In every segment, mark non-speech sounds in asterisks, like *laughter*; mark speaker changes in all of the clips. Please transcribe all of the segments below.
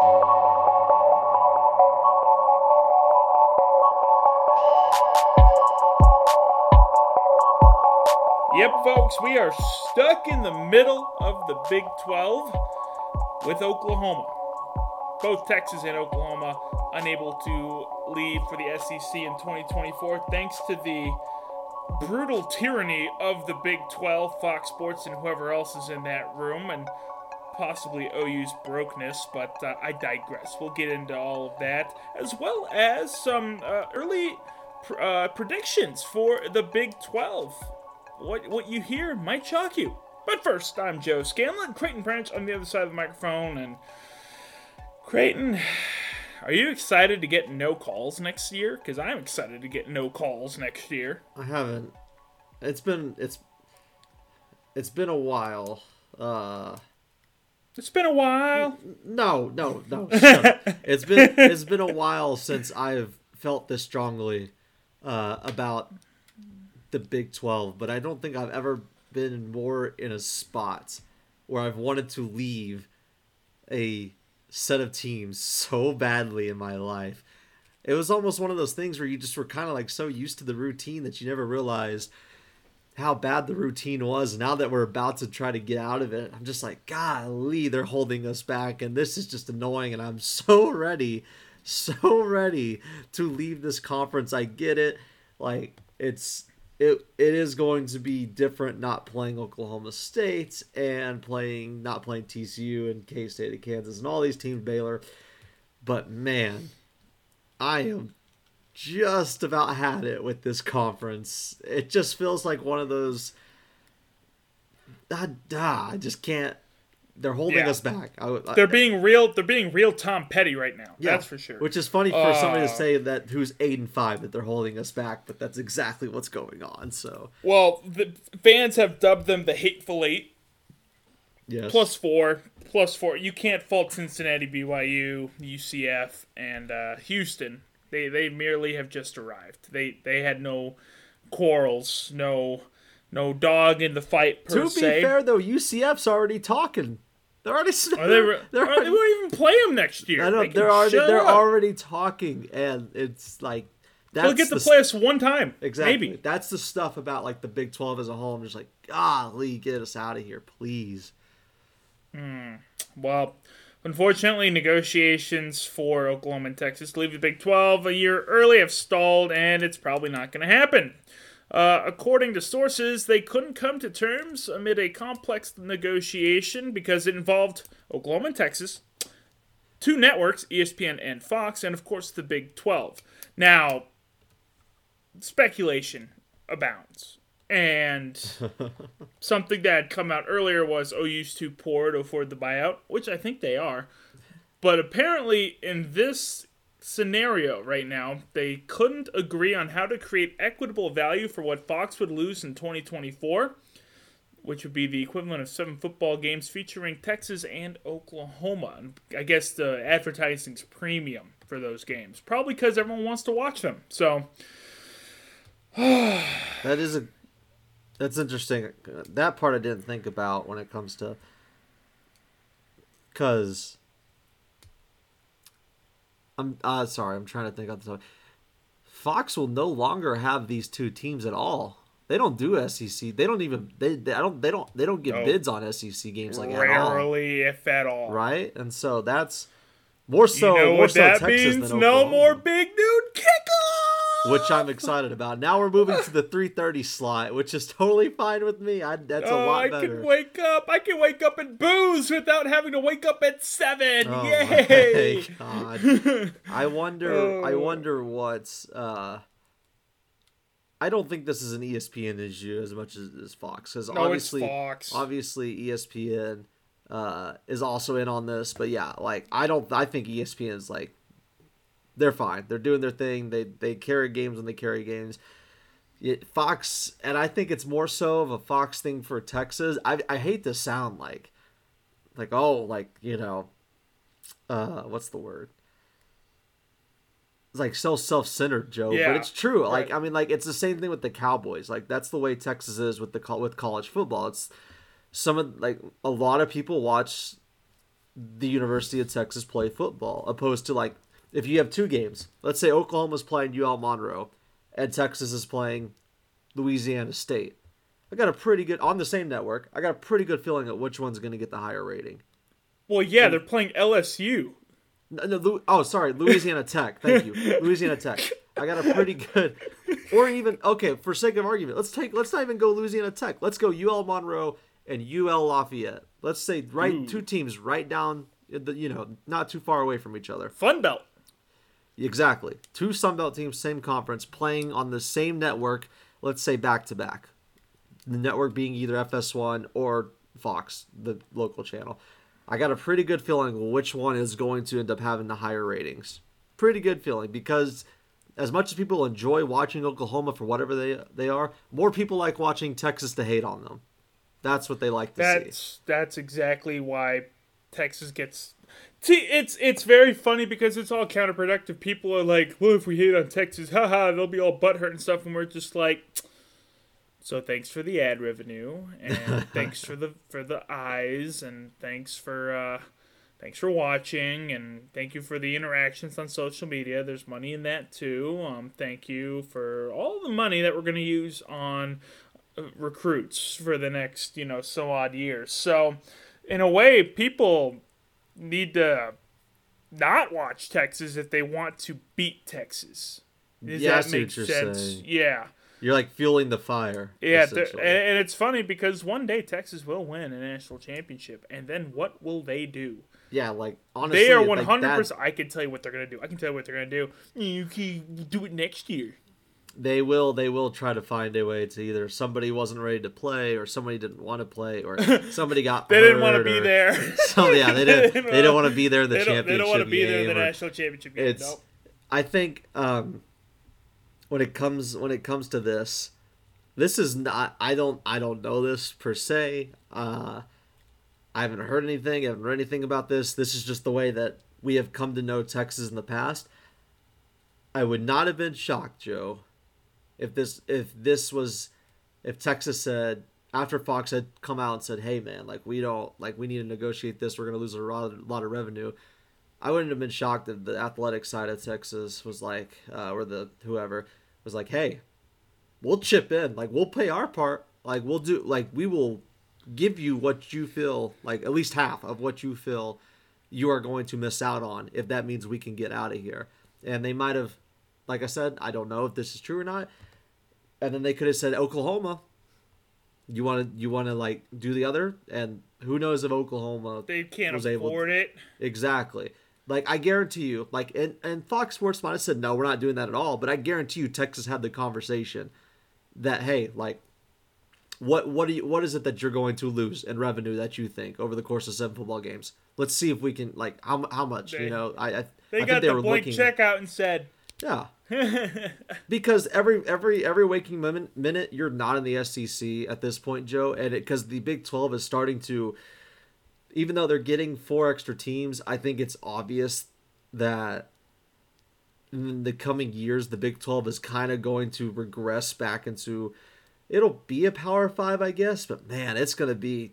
Speaker 1: Yep, folks, we are stuck in the middle of the Big 12 with Oklahoma. Both Texas and Oklahoma unable to leave for the SEC in 2024 thanks to the brutal tyranny of the Big 12, Fox Sports, and whoever else is in that room, and possibly OU's brokenness, but uh, I digress. We'll get into all of that, as well as some uh, early pr- uh, predictions for the Big 12 what what you hear might shock you. But first, I'm Joe Scanlon, Creighton Branch on the other side of the microphone, and Creighton, are you excited to get no calls next year? Because I'm excited to get no calls next year.
Speaker 2: I haven't. It's been it's it's been a while. Uh
Speaker 1: It's been a while.
Speaker 2: no, no, no. it's been it's been a while since I've felt this strongly uh about the Big 12, but I don't think I've ever been more in a spot where I've wanted to leave a set of teams so badly in my life. It was almost one of those things where you just were kind of like so used to the routine that you never realized how bad the routine was. Now that we're about to try to get out of it, I'm just like, golly, they're holding us back, and this is just annoying. And I'm *laughs* so ready, so ready to leave this conference. I get it. Like, it's it it is going to be different not playing Oklahoma State and playing not playing TCU and K State of Kansas and all these teams Baylor. But man, I am just about had it with this conference. It just feels like one of those ah, ah, I just can't they're holding
Speaker 1: Yeah.
Speaker 2: us back. I, I,
Speaker 1: They're being real. They're being real Tom Petty right now.
Speaker 2: yeah,
Speaker 1: That's for sure.
Speaker 2: Which is funny for somebody to
Speaker 1: Uh,
Speaker 2: say that who's eight and five that they're holding us back, but that's exactly what's going on. So
Speaker 1: well, the fans have dubbed them the hateful eight.
Speaker 2: yes,
Speaker 1: plus four, plus four. You can't fault Cincinnati, BYU, UCF, and uh, Houston. They they merely have just arrived. They they had no quarrels, no no dog in the fight per
Speaker 2: To be fair, though, UCF's already talking. They're already.
Speaker 1: Are they, re- *laughs*
Speaker 2: they're
Speaker 1: are- they won't even play them next year.
Speaker 2: I know
Speaker 1: they
Speaker 2: they're already. They're
Speaker 1: up.
Speaker 2: already talking, and it's like that's
Speaker 1: They'll get to
Speaker 2: the
Speaker 1: play us one time,
Speaker 2: exactly.
Speaker 1: maybe.
Speaker 2: That's the stuff about like the Big Twelve as a whole. I'm just like, golly, get us out of here, please. Hmm.
Speaker 1: Well, unfortunately, negotiations for Oklahoma and Texas to leave the Big 12 a year early have stalled, and it's probably not going to happen. Uh, according to sources, they couldn't come to terms amid a complex negotiation because it involved Oklahoma and Texas, two networks, ESPN and Fox, and of course the Big 12. Now, speculation abounds. And *laughs* something that had come out earlier was OU's too poor to afford the buyout, which I think they are. But apparently, in this scenario right now, they couldn't agree on how to create equitable value for what Fox would lose in 2024, which would be the equivalent of seven football games featuring Texas and Oklahoma. And I guess the advertising's premium for those games, probably because everyone wants to watch them. So, *sighs*
Speaker 2: That is a. That's interesting. That part I didn't think about when it comes to. Cause. I'm uh sorry. I'm trying to think of the top. Fox will no longer have these two teams at all. They don't do SEC. They don't even. They. they I don't. They don't. They don't get
Speaker 1: No.
Speaker 2: bids on SEC games like at all.
Speaker 1: rarely, if at all.
Speaker 2: Right, and so that's more so.
Speaker 1: you know
Speaker 2: more so
Speaker 1: that
Speaker 2: Texas
Speaker 1: means? No more big dude.
Speaker 2: Which I'm excited about. Now we're moving to the 3:30 slot, which is totally fine with me. I, that's a
Speaker 1: Oh,
Speaker 2: lot
Speaker 1: I
Speaker 2: better.
Speaker 1: can wake up. I can wake up and booze without having to wake up at seven.
Speaker 2: Oh
Speaker 1: Yay! *laughs*
Speaker 2: god! I *laughs* wonder. I
Speaker 1: Oh.
Speaker 2: wonder what's. Uh, I don't think this is an ESPN issue as much as, as Fox, because
Speaker 1: No,
Speaker 2: obviously,
Speaker 1: Fox.
Speaker 2: obviously ESPN uh, is also in on this. But yeah, like I don't. I think ESPN is like they're fine. They're doing their thing. They they carry games when they carry games. It, Fox, and I think it's more so of a Fox thing for Texas. I I hate to sound like, like oh, like you know, uh, what's the word? It's like so self-centered, Joe.
Speaker 1: Yeah,
Speaker 2: but it's true. Like. I mean, like it's the same thing with the Cowboys. Like that's the way Texas is with the with college football. It's some of like a lot of people watch the University of Texas play football, opposed to like if you have two games. Let's say Oklahoma's playing UL Monroe, and Texas is playing Louisiana State. I got a pretty good on the same network. I got a pretty good feeling at which one's going to get the higher rating.
Speaker 1: Well, yeah, they're playing LSU.
Speaker 2: No, no, oh, sorry, Louisiana Tech. Thank you, Louisiana Tech. I got a pretty good, or even okay. For sake of argument, let's take. Let's not even go Louisiana Tech. Let's go UL Monroe and UL Lafayette. Let's say right two teams right down, the, you know, not too far away from each other.
Speaker 1: Fun Belt.
Speaker 2: Exactly, two Sunbelt teams, same conference, playing on the same network. Let's say back to back. The network being either FS1 or Fox, the local channel. I got a pretty good feeling which one is going to end up having the higher ratings. Pretty good feeling because as much as people enjoy watching Oklahoma for whatever they they are, more people like watching Texas to hate on them. That's what they like to see.
Speaker 1: That's
Speaker 2: see.
Speaker 1: that's exactly why Texas gets. See, it's it's very funny because it's all counterproductive. People are like, "Well, if we hate on Texas, *laughs* haha, they'll be all butthurt and stuff," and we're just like, "So thanks for the ad revenue, and *laughs* thanks for the for the eyes, and thanks for uh, thanks for watching, and thank you for the interactions on social media. There's money in that too. Um, thank you for all the money that we're gonna use on uh, recruits for the next you know so odd years. So, in a way, people need to not watch Texas if they want to beat Texas. Does
Speaker 2: Yeah,
Speaker 1: that make
Speaker 2: you're
Speaker 1: sense?
Speaker 2: saying.
Speaker 1: Yeah.
Speaker 2: You're like fueling the fire.
Speaker 1: Yeah, and and it's funny because one day Texas will win a national championship, and then what will they do?
Speaker 2: yeah, like honestly,
Speaker 1: They are one hundred percent. I can tell you what they're gonna do. I can tell you what they're gonna do. You can do it next year.
Speaker 2: They will they will try to find a way to either somebody wasn't ready to play or somebody didn't want to play or *laughs* somebody got
Speaker 1: They didn't want to be there. *laughs*
Speaker 2: So yeah, they didn't. *laughs*
Speaker 1: didn't
Speaker 2: They don't
Speaker 1: wanna-
Speaker 2: be there in the
Speaker 1: they don't. They don't want to be there in the national championship game.
Speaker 2: It's.
Speaker 1: Nope.
Speaker 2: I think um, when it comes when it comes to this, this is not. I don't. I don't know this per se. Uh, I haven't heard anything. I haven't read anything about this. This is just the way that we have come to know Texas in the past. I would not have been shocked, Joe, if this if this was if Texas said after Fox had come out and said, "Hey man, like we don't like we need to negotiate this. We're going to lose a lot, lot of revenue." I wouldn't have been shocked if the athletic side of Texas was like, uh, or the whoever was like, "Hey, we'll chip in. Like we'll pay our part. Like we'll do. Like we will give you what you feel like at least half of what you feel you are going to miss out on if that means we can get out of here." And they might have, like I said, I don't know if this is true or not. And then they could have said Oklahoma. You want to you want to like do the other, and who knows if Oklahoma
Speaker 1: They can't
Speaker 2: was able
Speaker 1: afford it.
Speaker 2: Exactly. Like I guarantee you, like and, and Fox Sports might have said no, we're not doing that at all. But I guarantee you, Texas had the conversation that hey, like, what what do you what is it that you're going to lose in revenue that you think over the course of seven football games? Let's see if we can like how how much
Speaker 1: They-
Speaker 2: you know. I I,
Speaker 1: They
Speaker 2: I
Speaker 1: got
Speaker 2: think they
Speaker 1: the
Speaker 2: were
Speaker 1: blank
Speaker 2: looking.
Speaker 1: check out and said,
Speaker 2: Yeah. *laughs* because every every every waking minute, minute you're not in the SEC at this point, Joe, and because the Big Twelve is starting to, even though they're getting four extra teams, I think it's obvious that in the coming years the Big Twelve is kind of going to regress back into. It'll be a Power Five, I guess, but man, it's gonna be.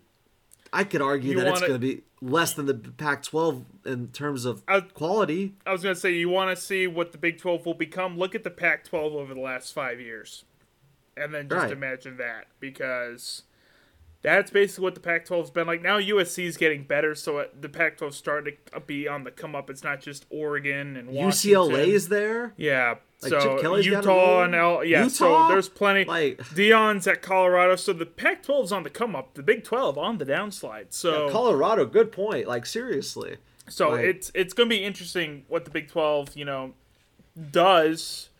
Speaker 2: I could argue
Speaker 1: You
Speaker 2: that it's
Speaker 1: wanna-
Speaker 2: gonna be less than the Pac-12 in terms of
Speaker 1: I-
Speaker 2: quality.
Speaker 1: I was gonna say you want to see what the Big Twelve will become. Look at the Pac-12 over the last five years, and then just
Speaker 2: Right.
Speaker 1: imagine that because that's basically what the Pac-12's been like. Now USC is getting better, so the Pac-12's starting to be on the come up. It's not just Oregon and Washington.
Speaker 2: UCLA's there.
Speaker 1: yeah.
Speaker 2: Like,
Speaker 1: so
Speaker 2: Chip Kelly's got
Speaker 1: Utah and L, yeah. So there's plenty.
Speaker 2: Like- *laughs*
Speaker 1: Deion's at Colorado, so the Pac-12's on the come up. The Big 12 on the downslide. So
Speaker 2: Colorado, good point. Like seriously,
Speaker 1: So
Speaker 2: Like-
Speaker 1: it's it's going to be interesting what the Big 12, you know, does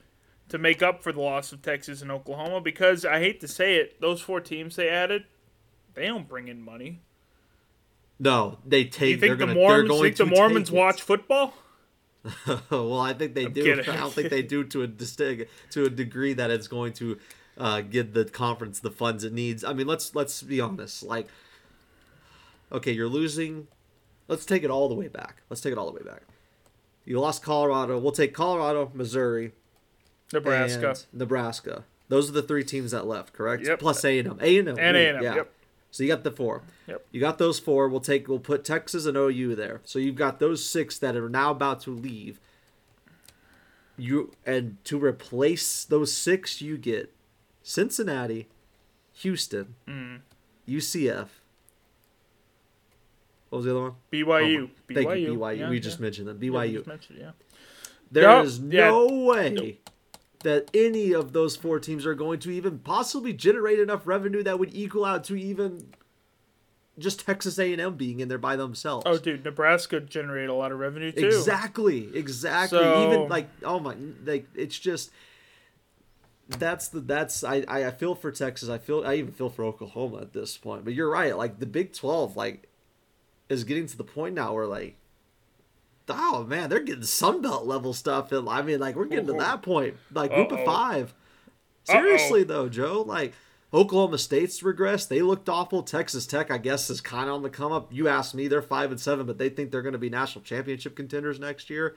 Speaker 1: to make up for the loss of Texas and Oklahoma because I hate to say it, those four teams they added, they don't bring in money.
Speaker 2: no, they take.
Speaker 1: You think
Speaker 2: they're
Speaker 1: the Mormons
Speaker 2: going
Speaker 1: think the Mormons watch football? *laughs*
Speaker 2: well, I think they do.
Speaker 1: kidding. *laughs*
Speaker 2: I don't think they do to a distinct, to a degree that it's going to uh, give the conference the funds it needs. I mean, let's let's be honest. Like, okay, you're losing. Let's take it all the way back. Let's take it all the way back. You lost Colorado. We'll take Colorado, Missouri,
Speaker 1: Nebraska.
Speaker 2: and Nebraska. Those are the three teams that left, correct?
Speaker 1: Yep.
Speaker 2: Plus A and M. A and M.
Speaker 1: And A&M, yep.
Speaker 2: So you got the four.
Speaker 1: Yep.
Speaker 2: You got those four. We'll take. We'll put Texas and OU there. So you've got those six that are now about to leave. You and to replace those six, you get Cincinnati, Houston,
Speaker 1: Mm.
Speaker 2: UCF. What was the other one?
Speaker 1: BYU.
Speaker 2: Oh, Thank
Speaker 1: BYU.
Speaker 2: you, BYU.
Speaker 1: Yeah,
Speaker 2: we
Speaker 1: yeah.
Speaker 2: just mentioned them.
Speaker 1: Yeah, we
Speaker 2: BYU.
Speaker 1: just mentioned yeah.
Speaker 2: There
Speaker 1: Yup,
Speaker 2: is
Speaker 1: yeah.
Speaker 2: no way that any of those four teams are going to even possibly generate enough revenue that would equal out to even just Texas A&M being in there by themselves.
Speaker 1: Oh, dude, Nebraska generated a lot of revenue too.
Speaker 2: Exactly, exactly.
Speaker 1: So-
Speaker 2: Even like, oh my, like it's just that's the that's I I I feel for Texas. I feel I even feel for Oklahoma at this point. But you're right. Like the Big Twelve, like is getting to the point now where like. Oh man, they're getting Sunbelt level stuff. And I mean, like we're getting to that point, like group of
Speaker 1: Uh-oh.
Speaker 2: five. Seriously though, Joe, like Oklahoma State's regressed. They looked awful. Texas Tech, I guess, is kind of on the come up. You asked me, they're five and seven, but they think they're going to be national championship contenders next year.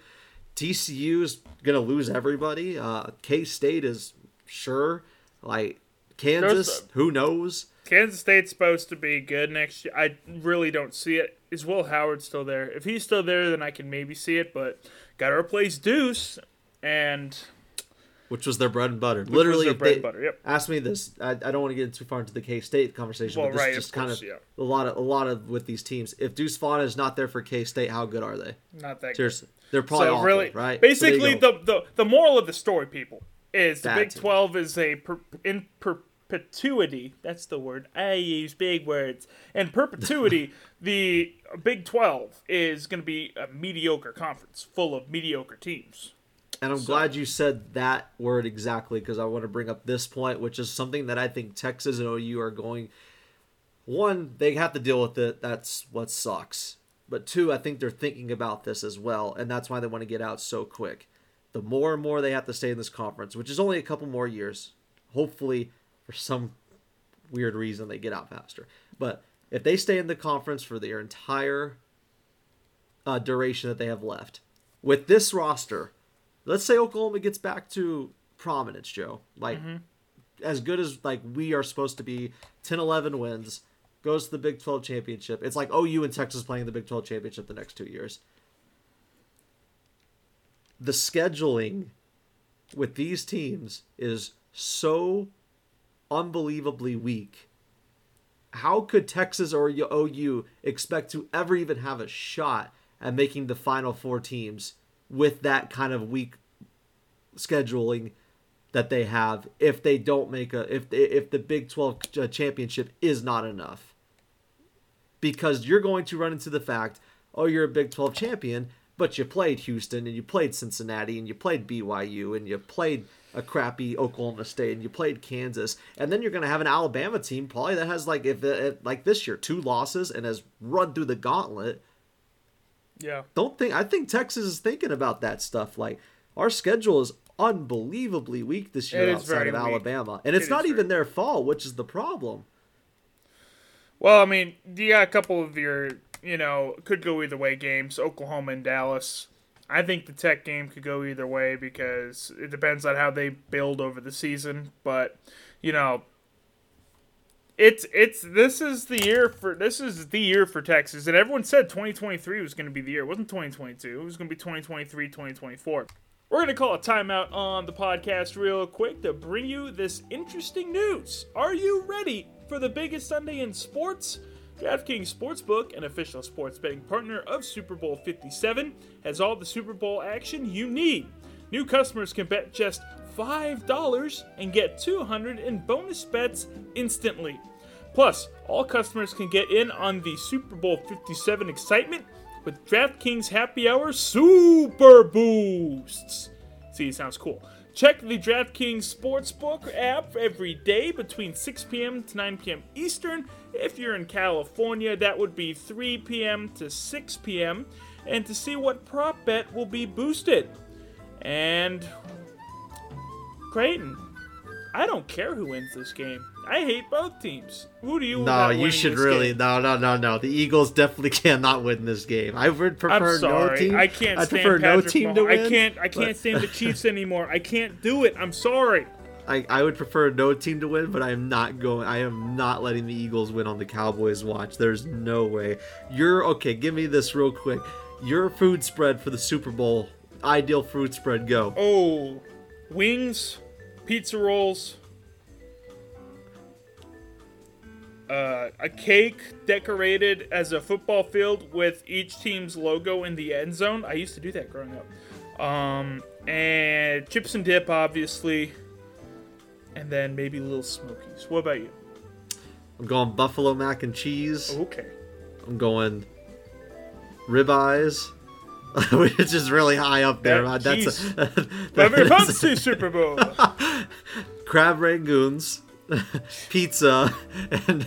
Speaker 2: TCU is going to lose everybody. Uh, K State is sure. Like Kansas,
Speaker 1: Those-
Speaker 2: who knows?
Speaker 1: Kansas State's supposed to be good next year. I really don't see it. Is Will Howard still there? If he's still there, then I can maybe see it. But got to replace Deuce, and
Speaker 2: Which was their bread and butter.
Speaker 1: was
Speaker 2: Literally,
Speaker 1: bread and butter, yep.
Speaker 2: Ask me this. I, I don't want to get too far into the K State conversation,
Speaker 1: Well,
Speaker 2: but this
Speaker 1: right,
Speaker 2: is
Speaker 1: of
Speaker 2: just kind
Speaker 1: course,
Speaker 2: of
Speaker 1: yeah.
Speaker 2: a lot of a lot of with these teams. If Deuce Vaughn is not there for K State, how good are they?
Speaker 1: not that good.
Speaker 2: They're probably
Speaker 1: so
Speaker 2: awful,
Speaker 1: really,
Speaker 2: right? So there you
Speaker 1: basically, the, the the moral of the story, people, is the Big
Speaker 2: team.
Speaker 1: Twelve is a per, in perpetuity. That's the word. I use big words. In perpetuity, *laughs* the Big Twelve is going to be a mediocre conference full of mediocre teams.
Speaker 2: And I'm glad you said that word exactly because I want to bring up this point, which is something that I think Texas and OU are going. One, they have to deal with it. That's what sucks. But two, I think they're thinking about this as well, and that's why they want to get out so quick. The more and more they have to stay in this conference, which is only a couple more years, hopefully, for some weird reason, they get out faster. But if they stay in the conference for their entire uh, duration that they have left, with this roster, let's say Oklahoma gets back to prominence, Joe. Like as good as like we are supposed to be, 10 11 wins, goes to the Big 12 championship. It's like OU and Texas playing the Big 12 championship the next 2 years. The scheduling with these teams is so unbelievably weak. How could Texas or OU expect to ever even have a shot at making the final four teams with that kind of weak scheduling that they have if they don't make a if if the Big 12 uh, championship is not enough because you're going to run into the fact oh you're a Big 12 champion but you played Houston and you played Cincinnati and you played BYU and you played a crappy Oklahoma State and you played Kansas and then you're going to have an Alabama team probably that has like if, if like this year two losses and has run through the gauntlet
Speaker 1: Yeah.
Speaker 2: don't think I think Texas is thinking about that stuff. Like our schedule is unbelievably weak this year outside of
Speaker 1: weak.
Speaker 2: Alabama, and it's
Speaker 1: It
Speaker 2: not even their fault, which is the problem.
Speaker 1: Well, I mean, you got a couple of your, you know, could go either way games. Oklahoma and Dallas. I think the Tech game could go either way because it depends on how they build over the season. But you know, it's it's this is the year for this is the year for Texas, and everyone said 2023 was going to be the year. It wasn't 2022. It was going to be 2023, 2024. We're going to call a timeout on the podcast real quick to bring you this interesting news. Are you ready for the biggest Sunday in sports? DraftKings Sportsbook, an official sports betting partner of Super Bowl 57, has all the Super Bowl action you need. New customers can bet just $5 and get 200 in bonus bets instantly. Plus, all customers can get in on the Super Bowl 57 excitement with DraftKings Happy Hour Super Boosts. See, sounds cool. Check the DraftKings Sportsbook app every day between 6 p.m. to 9 p.m. Eastern. If you're in California, that would be 3 p.m. to 6 p.m. And to see what prop bet will be boosted. And Creighton, I don't care who wins this game. I hate both teams. Who do you?
Speaker 2: No, you should really
Speaker 1: game?
Speaker 2: no no no no. The Eagles definitely *laughs* cannot win this game. I would prefer
Speaker 1: I'm sorry.
Speaker 2: no team.
Speaker 1: I can't
Speaker 2: I
Speaker 1: stand
Speaker 2: prefer no
Speaker 1: Patrick
Speaker 2: team
Speaker 1: Mahomes.
Speaker 2: to win.
Speaker 1: I can't. I can't
Speaker 2: but-
Speaker 1: stand the *laughs* Chiefs anymore. I can't do it. I'm sorry.
Speaker 2: I, I would prefer no team to win, but I am not going. I am not letting the Eagles win on the Cowboys watch. There's no way. You're okay. Give me this real quick. Your food spread for the Super Bowl. Ideal food spread. Go.
Speaker 1: Oh, wings, pizza rolls, uh, a cake decorated as a football field with each team's logo in the end zone. I used to do that growing up. Um, and chips and dip, obviously, and then maybe little smokies. What about you?
Speaker 2: I'm going buffalo mac and cheese.
Speaker 1: Okay.
Speaker 2: I'm going ribeyes, *laughs* which is really high up there.
Speaker 1: That-
Speaker 2: That's a, *laughs*
Speaker 1: Very
Speaker 2: that's-
Speaker 1: fancy Super Bowl. *laughs*
Speaker 2: crab rangoons, *laughs* pizza, and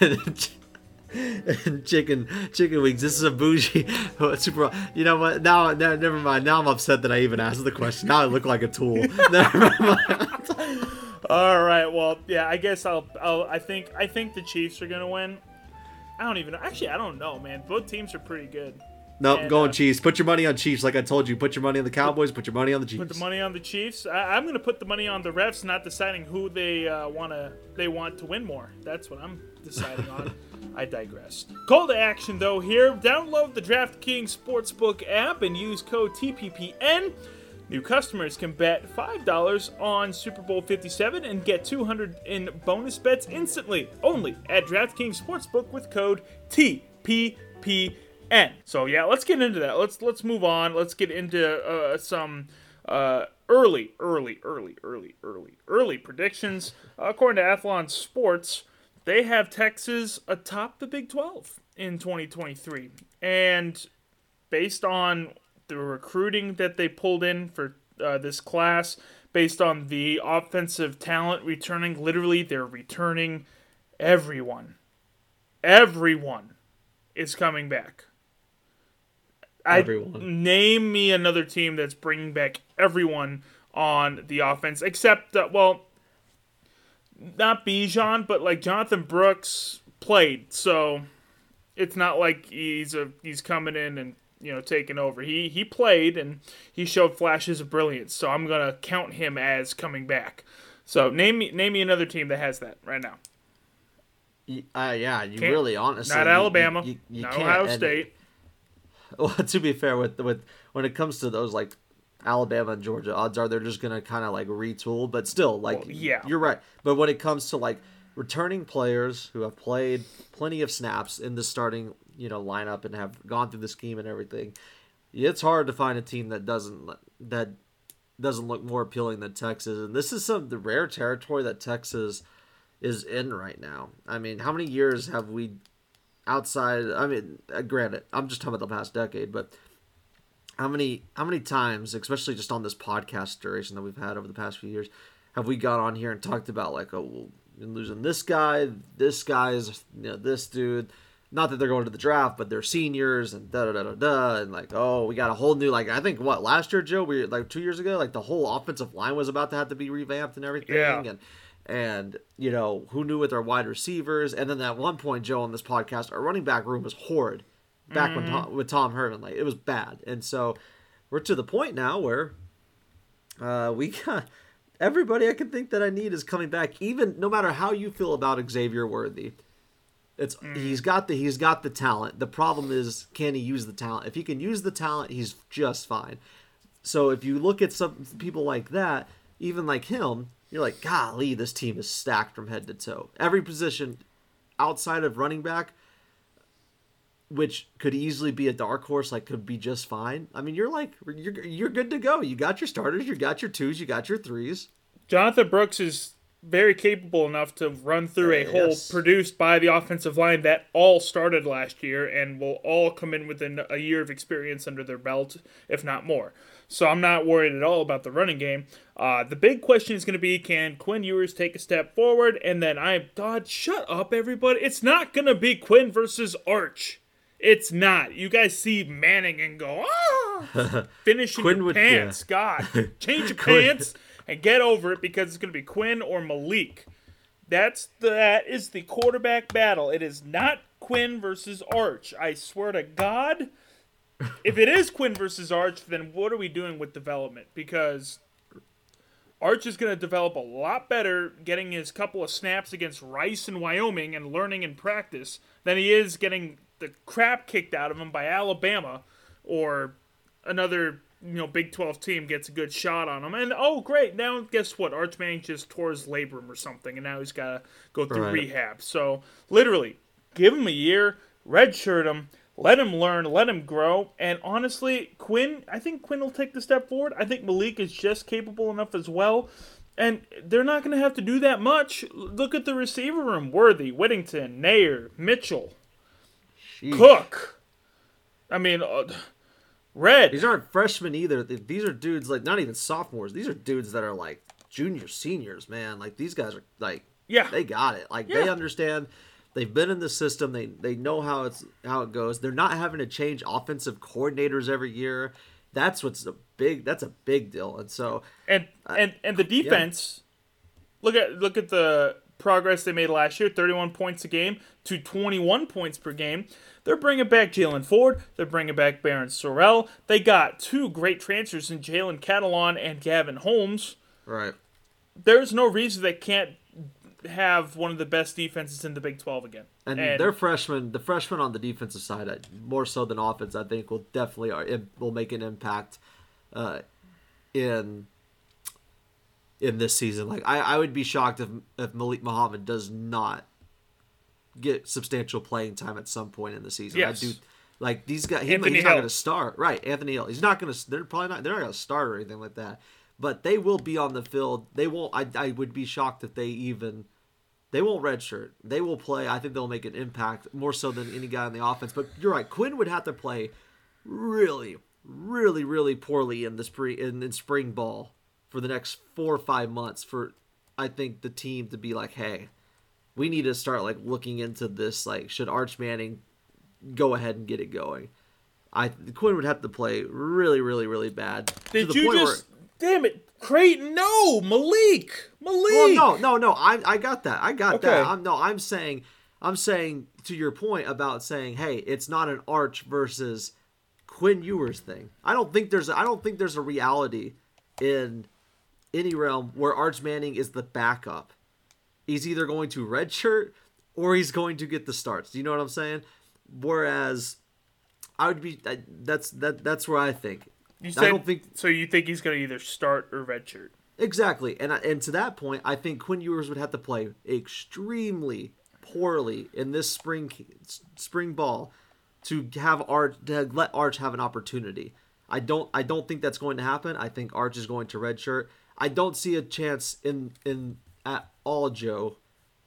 Speaker 2: and, and chicken chicken wings. This is a bougie *laughs* super. You know what? Now, now, never mind. Now I'm upset that I even asked the question. Now I look like a tool. *laughs* Never mind.
Speaker 1: All right. Well, yeah. I guess I'll. I'll. I think. I think the Chiefs are gonna win. I don't even. Actually, I don't know, man. Both teams are pretty good.
Speaker 2: Nope,
Speaker 1: And,
Speaker 2: going
Speaker 1: uh,
Speaker 2: Chiefs. Put your money on Chiefs, like I told you. Put your money on the Cowboys. Put your money on the Chiefs.
Speaker 1: Put the money on the Chiefs. I, I'm gonna put the money on the refs, not deciding who they uh, wanna they want to win more. That's what I'm deciding on. *laughs* I digress. Call to action though here. Download the DraftKings Sportsbook app and use code TPPN. New customers can bet $5 on Super Bowl 57 and get 200 in bonus bets instantly. Only at DraftKings Sportsbook with code TPPN. So yeah, let's get into that. Let's let's move on. Let's get into uh, some uh, early, early, early, early, early, early predictions. according to Athlon Sports, they have Texas atop the Big 12 in 2023, and based on the recruiting that they pulled in for uh, this class, based on the offensive talent returning, literally they're returning everyone. Everyone is coming back. I
Speaker 2: Everyone.
Speaker 1: name me another team that's bringing back everyone on the offense, except uh, well, not Bijan, but like Jonathan Brooks played, so it's not like he's a he's coming in and you know taking over. He he played and he showed flashes of brilliance, so I'm gonna count him as coming back. So name me name me another team that has that right now.
Speaker 2: Uh, yeah, you
Speaker 1: Can't-
Speaker 2: really honestly.
Speaker 1: Not
Speaker 2: you-
Speaker 1: Alabama,
Speaker 2: You, you,
Speaker 1: not
Speaker 2: can't.
Speaker 1: Ohio State. *laughs*
Speaker 2: Well, to be fair, with with when it comes to those like Alabama and Georgia, odds are they're just gonna kind of like retool. But still, like
Speaker 1: Well, yeah.
Speaker 2: you're right. But when it comes to like returning players who have played plenty of snaps in the starting you know lineup and have gone through the scheme and everything, it's hard to find a team that doesn't that doesn't look more appealing than Texas. And this is some the rare territory that Texas is in right now. I mean, how many years have we outside? I mean, uh, granted, I'm just talking about the past decade, but how many how many times, especially just on this podcast duration that we've had over the past few years, have we got on here and talked about like, oh, well, losing this guy, this guy's, you know, this dude. Not that they're going to the draft, but they're seniors and da da da da da, and like, oh, we got a whole new like. I think what last year, Joe, we like two years ago, like the whole offensive line was about to have to be revamped and everything,
Speaker 1: Yeah.
Speaker 2: and and you know who knew with our wide receivers, and then at one point, Joe, on this podcast, our running back room was horrid back when Tom, with Tom Herman, like it was bad, and so we're to the point now where uh, we *laughs* got everybody I can think that I need is coming back. Even no matter how you feel about Xavier Worthy, it's he's got the he's got the talent. The problem is can he use the talent? If he can use the talent, he's just fine. So if you look at some people like that, even like him, you're like, golly, this team is stacked from head to toe. Every position outside of running back, which could easily be a dark horse, like could be just fine. I mean, you're like you're you're good to go. You got your starters, you got your twos, you got your threes.
Speaker 1: Jonathan Brooks is very capable enough to run through a hole produced by the offensive line that all started last year and will all come in within a year of experience under their belt, if not more. So I'm not worried at all about the running game. Uh, the big question is going to be can Quinn Ewers take a step forward? And then I, God, shut up, everybody. It's not going to be Quinn versus Arch. It's not. You guys see Manning and go, ah! *laughs* Finish in
Speaker 2: Quinn
Speaker 1: your
Speaker 2: would-
Speaker 1: pants. God. *laughs* Change your pants and get over it because it's going to be Quinn or Malik. That's the, that is the quarterback battle. It is not Quinn versus Arch. I swear to God. If it is Quinn versus Arch, then what are we doing with development? Because Arch is going to develop a lot better getting his couple of snaps against Rice and Wyoming and learning in practice than he is getting the crap kicked out of him by Alabama or another you know Big 12 team gets a good shot on him. And oh great, now guess what? Arch Manning just tore his labrum or something and now he's got to go through
Speaker 2: Right.
Speaker 1: rehab. So literally, give him a year, redshirt him, let him learn, let him grow. And honestly, Quinn, I think Quinn will take the step forward. I think Malik is just capable enough as well. And they're not going to have to do that much. Look at the receiver room: Worthy, Whittington, Neyor, Mitchell,
Speaker 2: Sheesh.
Speaker 1: Cook. I mean, uh, Red.
Speaker 2: These aren't freshmen either. These are dudes like not even sophomores. These are dudes that are like junior seniors, man. Like these guys are like
Speaker 1: Yeah.
Speaker 2: they got it. Like they understand. They've been in the system. They they know how it's how it goes. They're not having to change offensive coordinators every year. That's what's a big. That's a big deal. And so
Speaker 1: and uh, and and the defense look at look at the progress they made last year 31 points a game to 21 points per game they're bringing back jaylan ford they're bringing back barryn sorrell they got two great transfers in jalen catalon and gavin holmes
Speaker 2: right.
Speaker 1: there's no reason they can't have one of the best defenses in the big 12 again
Speaker 2: And, their freshmen, the freshmen on the defensive side, more so than offense, I think will definitely are, it will make an impact uh, in in this season. Like I, I would be shocked if if Malik Muhammad does not get substantial playing time at some point in the season.
Speaker 1: Yes.
Speaker 2: I do. Like these guys, he, he's not going to start. Right, Anthony Hill. He's not going to. They're probably not. They're not going to start or anything like that. But they will be on the field. They won't. I, I would be shocked if they even they won't redshirt. They will play. I think they'll make an impact more so than any guy on the offense. But you're right. Quinn would have to play really, really, really poorly in this pre in, in spring ball for the next four or five months for I think the team to be like, hey, we need to start like looking into this. Like, should Arch Manning go ahead and get it going? I Quinn would have to play really, really, really bad. to
Speaker 1: did
Speaker 2: the
Speaker 1: you
Speaker 2: point where-
Speaker 1: just damn it creighton no malik malik
Speaker 2: Well, no, no, no. I I got that. I got that. I'm no. I'm saying. I'm saying to your point about saying, hey, it's not an Arch versus Quinn Ewers thing. I don't think there's. A, I don't think there's a reality in any realm where Arch Manning is the backup. He's either going to redshirt or he's going to get the starts. Do you know what I'm saying? Whereas I would be. That's that. That's where I think.
Speaker 1: You
Speaker 2: I don't think
Speaker 1: so you think he's going to either start or redshirt
Speaker 2: Exactly, and I- and to that point, I think Quinn Ewers would have to play extremely poorly in this spring spring ball to have Arch to let Arch have an opportunity. I don't I don't think that's going to happen. I think Arch is going to redshirt. I don't see a chance in in at all, Joe,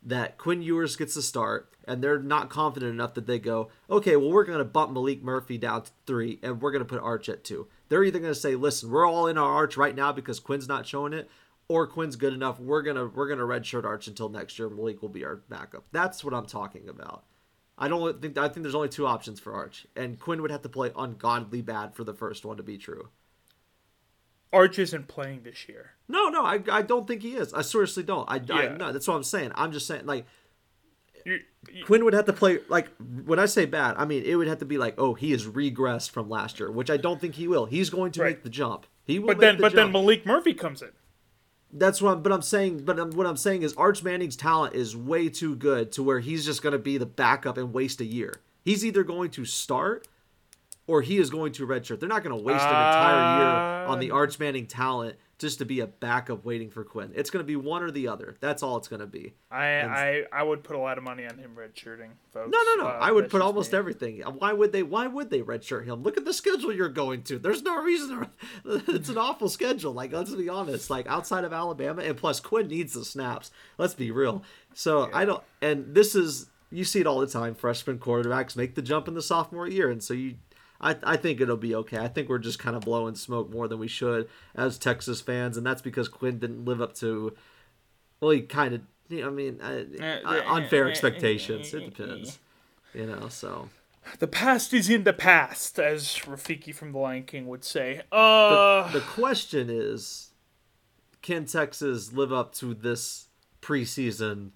Speaker 2: that Quinn Ewers gets the start and they're not confident enough that they go, okay, well we're going to bump Maalik Murphy down to three and we're going to put Arch at two. They're either going to say, listen, we're all in our Arch right now because Quinn's not showing it, or Quinn's good enough. We're gonna we're gonna redshirt Arch until next year. Malik will be our backup. That's what I'm talking about. I don't think I think there's only two options for Arch, and Quinn would have to play ungodly bad for the first one to be true.
Speaker 1: arch isn't playing this year
Speaker 2: No, no, I, I don't think he is. I seriously don't. I, I
Speaker 1: Yeah.
Speaker 2: no, that's what I'm saying. I'm just saying like
Speaker 1: you, you,
Speaker 2: Quinn would have to play like when I say bad, I mean it would have to be like, oh, he has regressed from last year, which I don't think he will. He's going to
Speaker 1: Right.
Speaker 2: make the jump. He will
Speaker 1: but then
Speaker 2: the
Speaker 1: but then maalik murphy comes in
Speaker 2: That's what. I'm, but I'm saying. But I'm, what I'm saying is, Arch Manning's talent is way too good to where he's just going to be the backup and waste a year. He's either going to start, or he is going to redshirt. They're not going to waste an entire year on the
Speaker 1: Uh,
Speaker 2: Arch Manning talent just to be a backup waiting for Quinn. It's going to be one or the other. That's all it's going to be.
Speaker 1: I, I I would put a lot of money on him redshirting, folks.
Speaker 2: No, no, no.
Speaker 1: Uh,
Speaker 2: I would put almost
Speaker 1: me.
Speaker 2: everything. Why would they? Why would they redshirt him? Look at the schedule you're going to. There's no reason. To, *laughs* it's an awful schedule. Like let's be honest. Like outside of Alabama, and plus Quinn needs the snaps. Let's be real. So I don't. And this is you see it all the time. Freshman quarterbacks make the jump in the sophomore year, and so you. I, I think it'll be okay. I think we're just kind of blowing smoke more than we should as Texas fans, and that's because Quinn didn't live up to. Well, he kind of. I mean, uh, uh, unfair expectations. It depends you know so
Speaker 1: The past is in the past, as Rafiki from The Lion King would say. Uh,
Speaker 2: the question is can texas live up to this preseason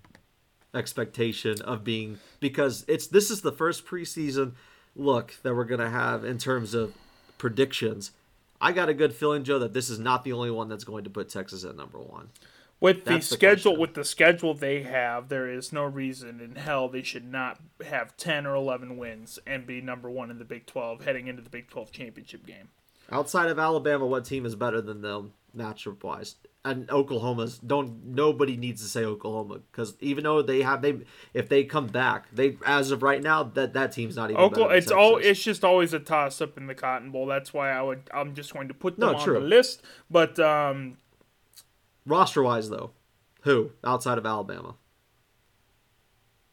Speaker 2: expectation of being because it's this is the first preseason look that we're going to have in terms of predictions I got a good feeling, Joe, that this is not the only one that's going to put Texas at number one.
Speaker 1: With the
Speaker 2: That's the
Speaker 1: schedule,
Speaker 2: question.
Speaker 1: with the schedule they have, there is no reason in hell they should not have ten or eleven wins and be number one in the Big Twelve heading into the Big Twelve championship game.
Speaker 2: Outside of Alabama, what team is better than them matchup wise? And Oklahoma's don't nobody needs to say Oklahoma because even though they have they if they come back they as of right now that that team's not even
Speaker 1: Oklahoma, it's all it's just always a toss up in the Cotton Bowl. That's why I would I'm just going to put them
Speaker 2: No,
Speaker 1: on
Speaker 2: true.
Speaker 1: the list. But um,
Speaker 2: roster wise though. Who outside of Alabama?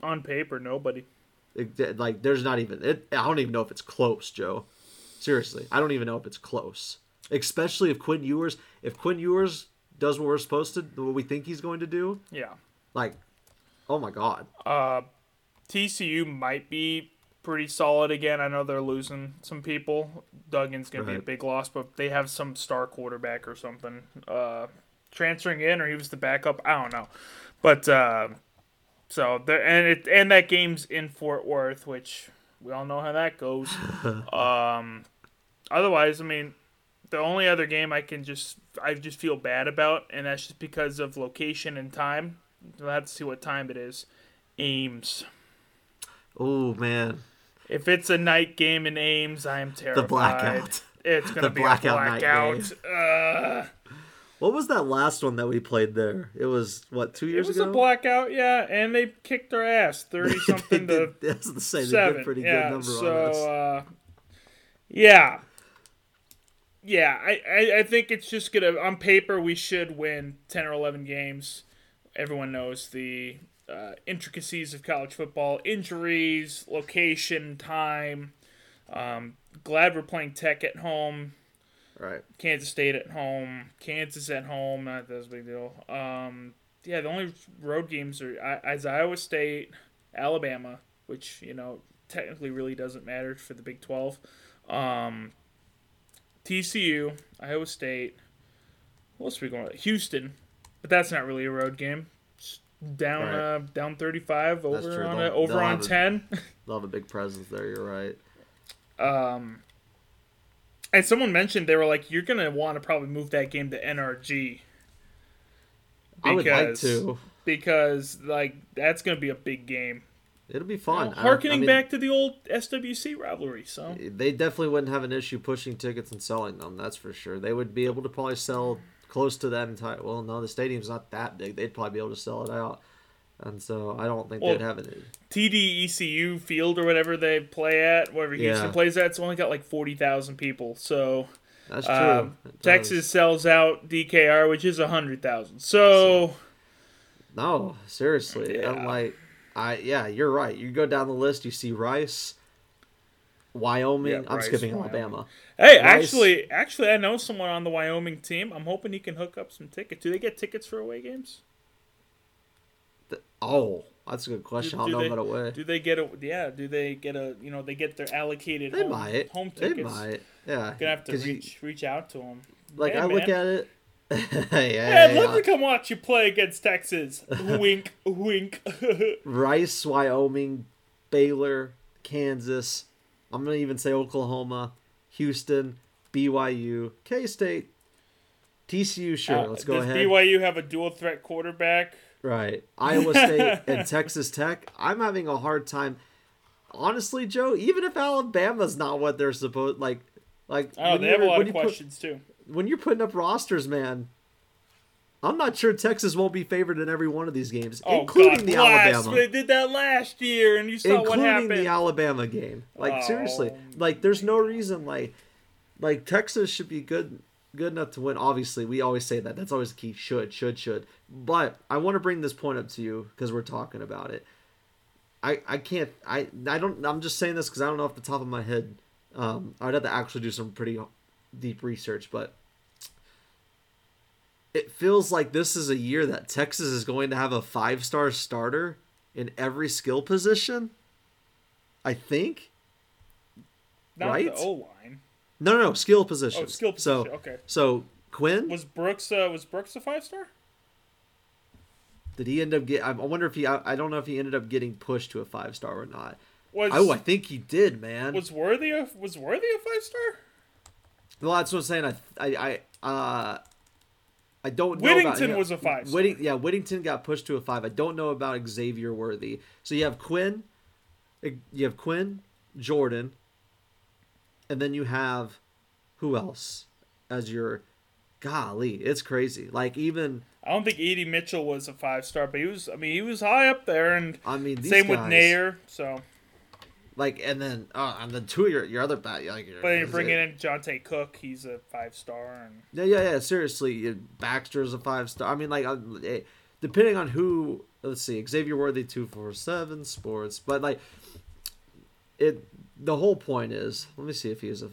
Speaker 1: on paper, nobody.
Speaker 2: It- like there's not even it, I don't even know if it's close, Joe. Seriously, I don't even know if it's close. Especially if Quinn Ewers if Quinn Ewers does what we're supposed to what we think he's going to do,
Speaker 1: Yeah.
Speaker 2: like oh my god.
Speaker 1: Uh, TCU might be pretty solid again. I know they're losing some people. Duggan's going to be a big loss, but they have some star quarterback or something uh, transferring in, or he was the backup. I don't know, but uh, so there and it and that game's in Fort Worth, which we all know how that goes. *laughs* um, otherwise, I mean, the only other game I can just I just feel bad about, and that's just because of location and time. We'll have to see what time it is. Ames.
Speaker 2: Oh man.
Speaker 1: If it's a night game in Ames, I am terrified.
Speaker 2: The blackout.
Speaker 1: It's gonna
Speaker 2: The
Speaker 1: be
Speaker 2: blackout
Speaker 1: a blackout. Uh,
Speaker 2: What was that last one that we played there? It was what two years ago.
Speaker 1: it was
Speaker 2: ago.
Speaker 1: a blackout, yeah, and they kicked our ass, *laughs* thirty something to *laughs*
Speaker 2: That's the same. They
Speaker 1: seven.
Speaker 2: did pretty
Speaker 1: yeah,
Speaker 2: good number
Speaker 1: so
Speaker 2: on us.
Speaker 1: uh, yeah, yeah. I, I I think it's just gonna on paper we should win ten or eleven games. Everyone knows the uh, intricacies of college football, injuries, location, time. Um, glad we're playing Tech at home.
Speaker 2: Right.
Speaker 1: Kansas State at home, Kansas at home. Not that big deal. Um, yeah, the only road games are as Iowa State, Alabama, which you know technically really doesn't matter for the Big Twelve. Um, TCU, Iowa State. What else are we going? With? Houston, but that's not really a road game. It's down
Speaker 2: Right.
Speaker 1: uh, down thirty five over on a, over on
Speaker 2: a-
Speaker 1: ten.
Speaker 2: They'll have a big presence there. You're right.
Speaker 1: Um, and someone mentioned they were like, "You're gonna want to probably move that game to NRG."
Speaker 2: I would like to.
Speaker 1: because like that's gonna be a big game.
Speaker 2: It'll be fun. I-
Speaker 1: Harkening
Speaker 2: I mean,
Speaker 1: back to the old SWC rivalry, so
Speaker 2: they definitely wouldn't have an issue pushing tickets and selling them. That's for sure. They would be able to probably sell close to that entire. Well, no, the stadium's not that big. They'd probably be able to sell it out, and so I don't think
Speaker 1: Well,
Speaker 2: they'd have it.
Speaker 1: TDECU Field or whatever they play at, wherever Houston
Speaker 2: Yeah.
Speaker 1: plays at, it's only got like forty thousand people. So
Speaker 2: That's true.
Speaker 1: um, Texas sells out DKR, which is hundred thousand. So
Speaker 2: No, seriously. I'm like, I yeah, you're right. You go down the list, you see Rice, Wyoming.
Speaker 1: Yeah,
Speaker 2: I'm
Speaker 1: Rice,
Speaker 2: skipping
Speaker 1: Wyoming.
Speaker 2: Alabama.
Speaker 1: hey,
Speaker 2: Rice-
Speaker 1: actually, actually, I know someone on the Wyoming team. I'm hoping he can hook up some tickets. Do they get tickets for away games?
Speaker 2: Th- Oh, that's a good question. I don't know
Speaker 1: they,
Speaker 2: about away.
Speaker 1: Do they get a yeah? Do they get a you know they get their allocated
Speaker 2: They
Speaker 1: home,
Speaker 2: might.
Speaker 1: home tickets.
Speaker 2: They might. Yeah.
Speaker 1: Gonna have to
Speaker 2: 'Cause you-
Speaker 1: reach reach out to them.
Speaker 2: like
Speaker 1: hey,
Speaker 2: I look at it. Hey,
Speaker 1: hey, I'd love
Speaker 2: uh,
Speaker 1: to come watch you play against Texas. wink, *laughs* wink. *laughs*
Speaker 2: Rice, Wyoming, Baylor, Kansas. I'm gonna even say Oklahoma, Houston, BYU, K State, TCU. Sure,
Speaker 1: Uh,
Speaker 2: let's go
Speaker 1: does
Speaker 2: ahead.
Speaker 1: BYU have a dual threat quarterback?
Speaker 2: Right, Iowa State *laughs* and Texas Tech. I'm having a hard time. Honestly, Joe, even if Alabama's not what they're supposed like, like
Speaker 1: Oh, they have a lot of
Speaker 2: you put-
Speaker 1: questions too.
Speaker 2: When you're putting up rosters, man, I'm not sure Texas won't be favored in every one of these games,
Speaker 1: Oh
Speaker 2: including
Speaker 1: God,
Speaker 2: the
Speaker 1: blast!
Speaker 2: Alabama,
Speaker 1: They did that last year, and you saw what
Speaker 2: including
Speaker 1: happened.
Speaker 2: the Alabama game. Like seriously,
Speaker 1: Oh,
Speaker 2: like there's no reason like like Texas should be good good enough to win. Obviously, we always say that. That's always the key. Should, should, should. But I want to bring this point up to you because we're talking about it. I I can't. I I don't. I'm just saying this because I don't know off the top of my head. Um, I'd have to actually do some pretty deep research, but it feels like this is a year that Texas is going to have a five star starter in every skill position. I think.
Speaker 1: Not
Speaker 2: right?
Speaker 1: the O line.
Speaker 2: No, no, no, skill positions.
Speaker 1: Oh, skill
Speaker 2: So,
Speaker 1: okay.
Speaker 2: so Quinn
Speaker 1: Was Brooks uh, was Brooks a five star?
Speaker 2: did he end up get? I wonder if he. I, I don't know if he ended up getting pushed to a five star or not.
Speaker 1: Was
Speaker 2: Oh, I think he did, man.
Speaker 1: was worthy of was worthy a five star?
Speaker 2: Well, that's what I'm saying. I I I uh, I don't know.
Speaker 1: About Whittington
Speaker 2: about,
Speaker 1: was a five.
Speaker 2: Whitting, yeah, Whittington got pushed to a five. I don't know about Xavier Worthy. So you have Quinn, you have Quinn, Jordan, and then you have who else as your golly? It's crazy. Like even
Speaker 1: I don't think AD Mitchell was a five star, but he was. I mean, he was high up there, and
Speaker 2: I mean
Speaker 1: same with Neyor. So,
Speaker 2: Like and then uh, and then two of your your other bat like
Speaker 1: but then you're bringing
Speaker 2: it-
Speaker 1: in Johntay Cook. He's a five star, and
Speaker 2: Yeah, yeah, yeah. Seriously, Baxter's a five star. I mean, like, uh, eh, depending on who. Let's see, Xavier Worthy two four seven sports, but like, it. The whole point is, let me see if he is a.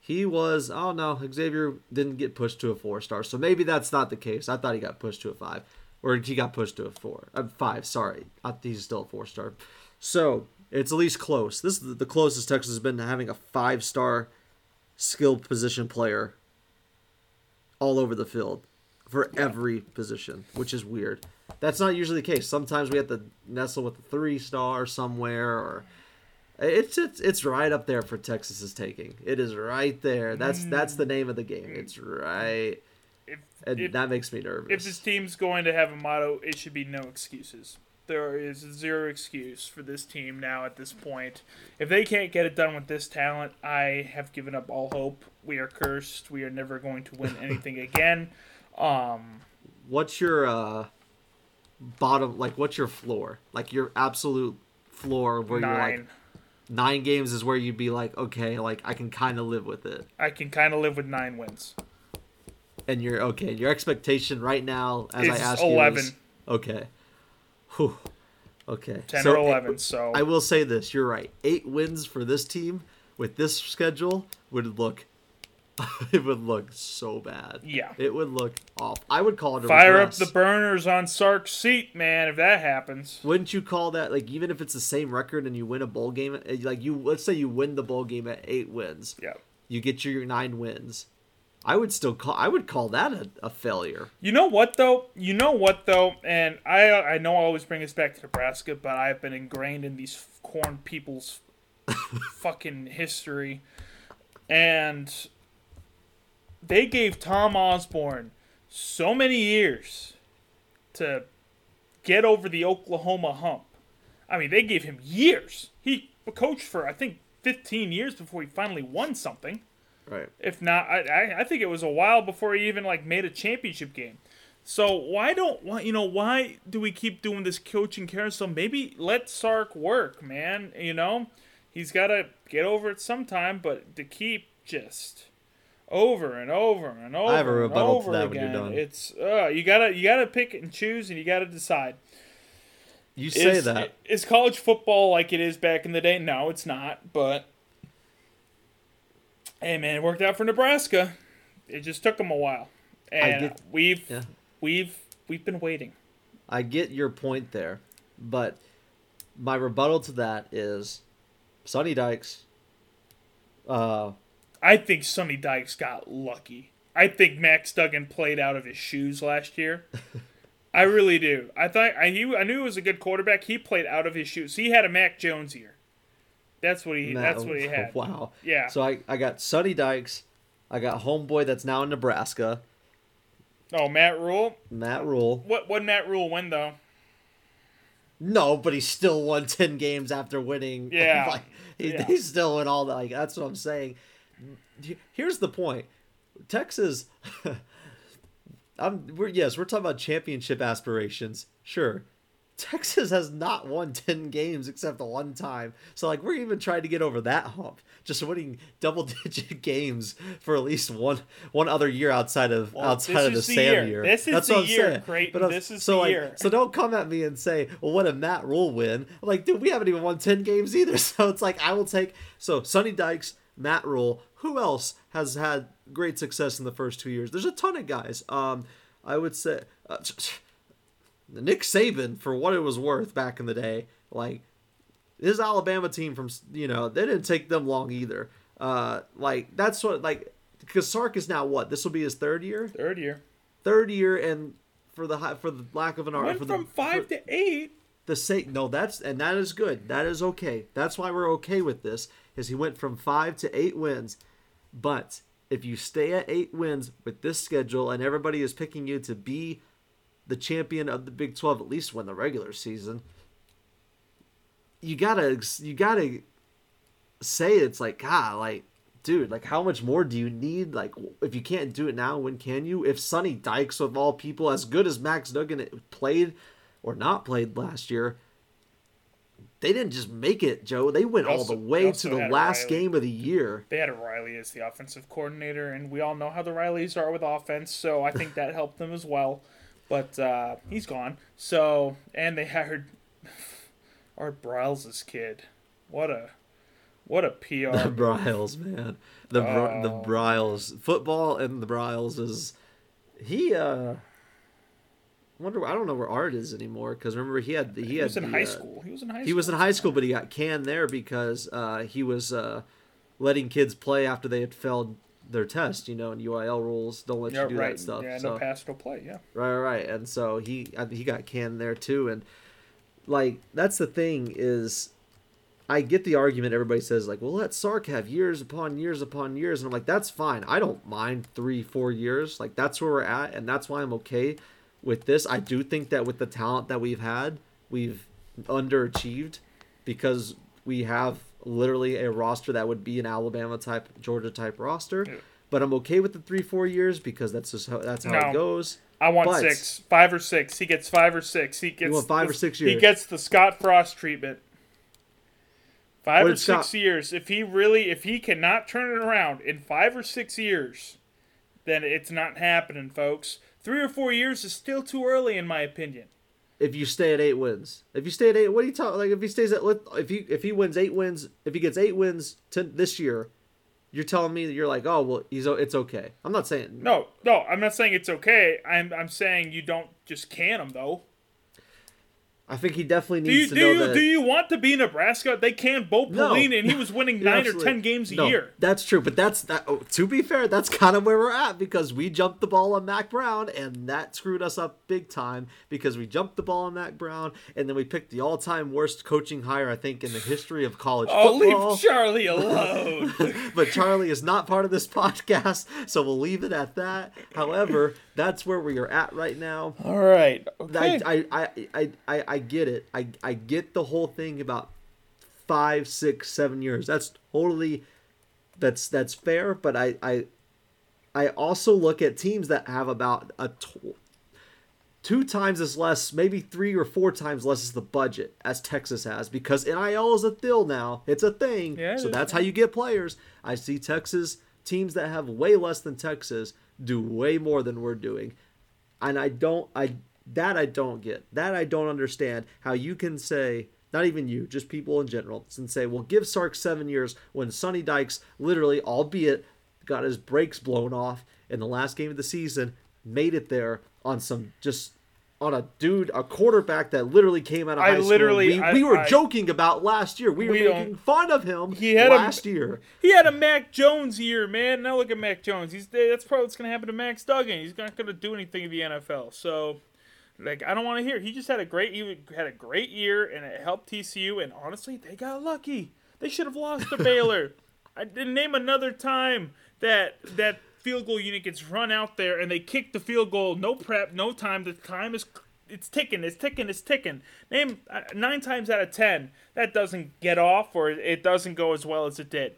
Speaker 2: He was. Oh no, Xavier didn't get pushed to a four star, so maybe that's not the case. I thought he got pushed to a five, or he got pushed to a four, uh, five. Sorry, I he's still a four star. So it's at least close. This is the closest Texas has been to having a five star skilled position player all over the field for every position, which is weird. That's not usually the case. Sometimes we have to nestle with a three star somewhere, or it's it's it's right up there for Texas's taking. It is right there. That's that's the name of the game. It's right,
Speaker 1: if
Speaker 2: and
Speaker 1: if,
Speaker 2: that makes me nervous.
Speaker 1: if this team's going to have a motto, it should be no excuses. There is zero excuse for this team now at this point. If they can't get it done with this talent, I have given up all hope. We are cursed. We are never going to win anything *laughs* again. Um,
Speaker 2: what's your uh bottom? Like, what's your floor? Like your absolute floor where you're like
Speaker 1: nine.
Speaker 2: games is where you'd be like, okay, like I can kind of live with it.
Speaker 1: I can kind of live with nine wins.
Speaker 2: And you're okay. Your expectation right now, as I
Speaker 1: Is
Speaker 2: ask
Speaker 1: 11.
Speaker 2: you, is okay. Whew. Okay.
Speaker 1: 10
Speaker 2: So,
Speaker 1: or 11. So
Speaker 2: I will say this: you're right. Eight wins for this team with this schedule would look. *laughs* it would look so bad.
Speaker 1: Yeah.
Speaker 2: It would look off. I would call it a
Speaker 1: fire up the burners on Sark's seat, man, if that happens.
Speaker 2: Wouldn't you call that like even if it's the same record and you win a bowl game? eh, Like you, let's say you win the bowl game at eight wins,
Speaker 1: Yeah.
Speaker 2: you get your nine wins. I would still call. I would call that a, a failure.
Speaker 1: You know what though? You know what though? And I I know I always bring us back to Nebraska, but I've been ingrained in these corn people's *laughs* fucking history, and they gave Tom Osborne so many years to get over the Oklahoma hump. I mean, they gave him years. He coached for I think 15 years before he finally won something.
Speaker 2: Right.
Speaker 1: If not, I, I I think it was a while before he even like made a championship game. So why don't why you know why do we keep doing this coaching carousel? Maybe let Sark work, man. You know, he's got to get over it sometime. But to keep just over and over and over
Speaker 2: have a
Speaker 1: and
Speaker 2: rebuttal to
Speaker 1: over
Speaker 2: that when you're
Speaker 1: again,
Speaker 2: done.
Speaker 1: it's uh, you gotta you gotta pick and choose, and you gotta decide.
Speaker 2: You say
Speaker 1: is,
Speaker 2: that.
Speaker 1: is college football like it is back in the day? No, it's not. But hey, man, it worked out for Nebraska. It just took them a while, and
Speaker 2: get-
Speaker 1: we've
Speaker 2: yeah.
Speaker 1: we've we've been waiting.
Speaker 2: I get your point there, but my rebuttal to that is Sonny Dykes. Uh,
Speaker 1: I think Sonny Dykes got lucky. I think Max Duggan played out of his shoes last year. *laughs* I really do. I thought I he, I knew he was a good quarterback. He played out of his shoes. He had a Mac Jones year. That's what he.
Speaker 2: Matt-
Speaker 1: that's what he *laughs* had.
Speaker 2: Wow.
Speaker 1: Yeah.
Speaker 2: So I, I got Sonny Dykes. I got homeboy that's now in Nebraska,
Speaker 1: Oh, Matt Rhule.
Speaker 2: Matt Rhule.
Speaker 1: What what Matt Rhule win though?
Speaker 2: No, but he still won ten games after winning. *laughs*
Speaker 1: Yeah.
Speaker 2: like he,
Speaker 1: Yeah.
Speaker 2: he still won all that. Like that's what I'm saying. Here's the point: Texas. *laughs* I'm we're yes we're talking about championship aspirations. Sure, Texas has not won ten games except the one time. So like we're even trying to get over that hump. Just winning double *laughs* digit games for at least one one other year outside of
Speaker 1: Well,
Speaker 2: outside of the
Speaker 1: the
Speaker 2: Sam
Speaker 1: year.
Speaker 2: year.
Speaker 1: This is
Speaker 2: That's
Speaker 1: the
Speaker 2: what I'm
Speaker 1: year,
Speaker 2: saying.
Speaker 1: Creighton.
Speaker 2: But I'm-
Speaker 1: This is
Speaker 2: so
Speaker 1: the
Speaker 2: like,
Speaker 1: year.
Speaker 2: So don't come at me and say, "Well, what a Matt Rhule win." I'm like, dude, we haven't even won ten games either. *laughs* So it's like I will take. So Sonny Dykes, Matt Rhule. Who else has had great success in the first two years? There's a ton of guys. Um, I would say uh, *laughs* Nick Saban, for what it was worth back in the day, like his Alabama team from you know they didn't take them long either. Uh, like that's what like because Sark is now what this will be his third year,
Speaker 1: Third year.
Speaker 2: third year, and for the high, for the lack of an art
Speaker 1: Went
Speaker 2: for
Speaker 1: from
Speaker 2: the
Speaker 1: five
Speaker 2: for
Speaker 1: to eight.
Speaker 2: the sake no that's and that is good that is okay that's why we're okay with this is he went from five to eight wins but if you stay at eight wins with this schedule and everybody is picking you to be the champion of the Big 12 at least win the regular season, you gotta you gotta say it's like God, like dude, like how much more do you need? Like if you can't do it now, when can you? If Sonny Dykes of all people, as good as Max Duggan eh, played or not played last year, they didn't just make it, Joe. They went
Speaker 1: Also-
Speaker 2: all the way to the last
Speaker 1: Riley.
Speaker 2: game of the year.
Speaker 1: They had Riley as the offensive coordinator, and we all know how the Rileys are with offense, so I think that helped them as well. But uh, he's gone. So, and they hired *laughs* Art Briles' kid. What a what a PR.
Speaker 2: The Briles, man. The Br- the
Speaker 1: Oh.
Speaker 2: Briles football and the Briles is he uh wonder I don't know where Art is anymore because remember he had the, he,
Speaker 1: he
Speaker 2: had
Speaker 1: was in
Speaker 2: the,
Speaker 1: high
Speaker 2: uh,
Speaker 1: school. He was in high school.
Speaker 2: He was in high school, but he got canned there because uh, he was uh, letting kids play after they had failed their test. You know, and UIL rules don't let
Speaker 1: Yeah,
Speaker 2: you do
Speaker 1: right.
Speaker 2: that stuff.
Speaker 1: Yeah,
Speaker 2: so.
Speaker 1: no pass, no play. Yeah.
Speaker 2: Right, right. And so he he got canned there too. And like that's the thing is, I get the argument. Everybody says like, well, let Sark have years upon years upon years, and I'm like, that's fine. I don't mind three, four years. Like that's where we're at, and that's why I'm okay with this. I do think that with the talent that we've had, we've underachieved because we have literally a roster that would be an Alabama type, Georgia type roster.
Speaker 1: Yeah.
Speaker 2: But I'm okay with the three, four years because that's just how that's how
Speaker 1: No.
Speaker 2: it goes.
Speaker 1: I want
Speaker 2: But-
Speaker 1: six, five or six. He gets five or six. He gets
Speaker 2: five
Speaker 1: the-
Speaker 2: or six years.
Speaker 1: He gets the Scott Frost treatment. Five
Speaker 2: What
Speaker 1: or six
Speaker 2: Scott-
Speaker 1: years. If he really, if he cannot turn it around in five or six years, then it's not happening, folks. Three or four years is still too early, in my opinion.
Speaker 2: If you stay at eight wins. If you stay at eight, what are you talking? Like if he stays at if he if he wins eight wins, if he gets eight wins to this year, you're telling me that you're like, oh well, he's it's okay. I'm not saying
Speaker 1: No, no, I'm not saying it's okay. I'm, I'm saying you don't just can him though.
Speaker 2: I think he definitely
Speaker 1: Do you
Speaker 2: needs
Speaker 1: do
Speaker 2: to know
Speaker 1: you
Speaker 2: that.
Speaker 1: do you want to be Nebraska? They can Bo
Speaker 2: No.
Speaker 1: Pelini, and he was winning *laughs* nine or ten games a
Speaker 2: No,
Speaker 1: year.
Speaker 2: That's true, but that's that. Oh, to be fair, that's kind of where we're at because we jumped the ball on Mack Brown, and that screwed us up big time because we jumped the ball on Mack Brown, and then we picked the all-time worst coaching hire I think in the history of college
Speaker 1: Oh,
Speaker 2: football.
Speaker 1: leave Charlie *laughs* alone. *laughs*
Speaker 2: but Charlie is not part of this podcast, so we'll leave it at that. However, that's where we are at right now.
Speaker 1: All right. Okay.
Speaker 2: I, I, I, I, I, I get it. I, I get the whole thing about five, six, seven years. That's totally that's that's fair. But I, I, I also look at teams that have about a tw- two times as less, maybe three or four times less as the budget as Texas has because NIL is a deal now. It's a thing.
Speaker 1: Yeah,
Speaker 2: so that's how you get players. I see Texas teams that have way less than Texas do way more than we're doing. And I don't I that I don't get. That I don't understand how you can say not even you, just people in general, and say, well, give Sark seven years when Sonny Dykes literally, albeit got his brakes blown off in the last game of the season, made it there on some just on a dude, a quarterback that literally came out of
Speaker 1: I
Speaker 2: high school.
Speaker 1: literally-
Speaker 2: we,
Speaker 1: I-
Speaker 2: we were
Speaker 1: I-
Speaker 2: joking about last year. We were making fun of him
Speaker 1: He had a-
Speaker 2: last year.
Speaker 1: He had a Mac Jones year, man. Now look at Mac Jones. He's that's probably what's gonna happen to Max Duggan. He's not gonna do anything in the NFL. So, like, I don't want to hear. He just had a great he had a great year, and it helped TCU. And honestly, they got lucky. They should have lost to Baylor. *laughs* I didn't name another time that that field goal unit gets run out there and they kick the field goal. No prep, no time. The time is it's ticking, it's ticking, it's ticking. Name uh, nine times out of ten that doesn't get off or it doesn't go as well as it did.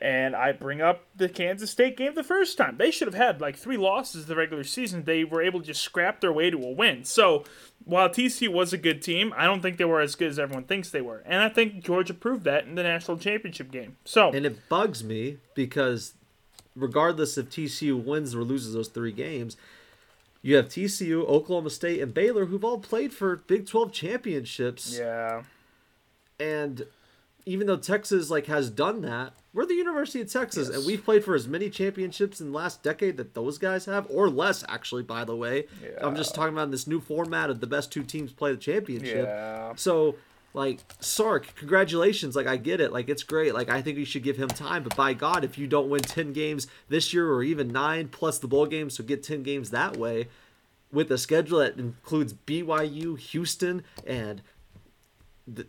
Speaker 1: And I bring up the Kansas State game the first time. They should have had like three losses the regular season. They were able to just scrap their way to a win. So while TCU was a good team, I don't think they were as good as everyone thinks they were. And I think Georgia proved that in the national championship game. So
Speaker 2: And it bugs me because regardless if TCU wins or loses those three games, you have TCU, Oklahoma State, and Baylor who've all played for Big 12 championships.
Speaker 1: yeah,
Speaker 2: And even though Texas like has done that, we're the University of Texas, and we've played for as many championships in the last decade that those guys have, or less actually. By the way, I'm just talking about this new format of the best two teams play the championship.
Speaker 1: yeah.
Speaker 2: So, like, Sark, congratulations. Like, I get it. Like, it's great. Like, I think we should give him time. But by God, if you don't win 10 games this year or even nine plus the bowl games, so get 10 games that way with a schedule that includes BYU, Houston, and the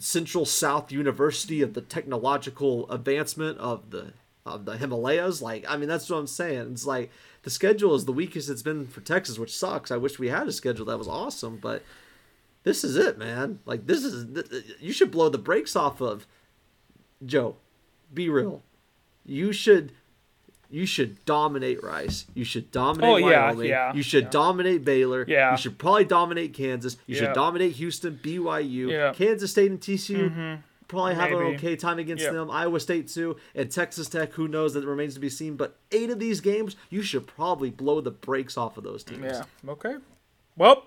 Speaker 2: Central South University of the technological advancement of the of the Himalayas. Like, I mean, that's what I'm saying. It's like the schedule is the weakest it's been for Texas, which sucks. I wish we had a schedule that was awesome, but this is it, man. Like, this is you should blow the brakes off of Joe. Be real. You should you should dominate Rice. You should dominate
Speaker 1: Oh, yeah,
Speaker 2: Wyoming.
Speaker 1: yeah,
Speaker 2: you should
Speaker 1: yeah.
Speaker 2: dominate Baylor.
Speaker 1: Yeah.
Speaker 2: You should probably dominate Kansas. You should dominate Houston, BYU,
Speaker 1: Yeah.
Speaker 2: Kansas State, and TCU. Mm-hmm. Probably have an okay time against them. Iowa State too, and Texas Tech. Who knows? That remains to be seen. But eight of these games, you should probably blow the brakes off of those teams.
Speaker 1: Yeah. Okay. Well,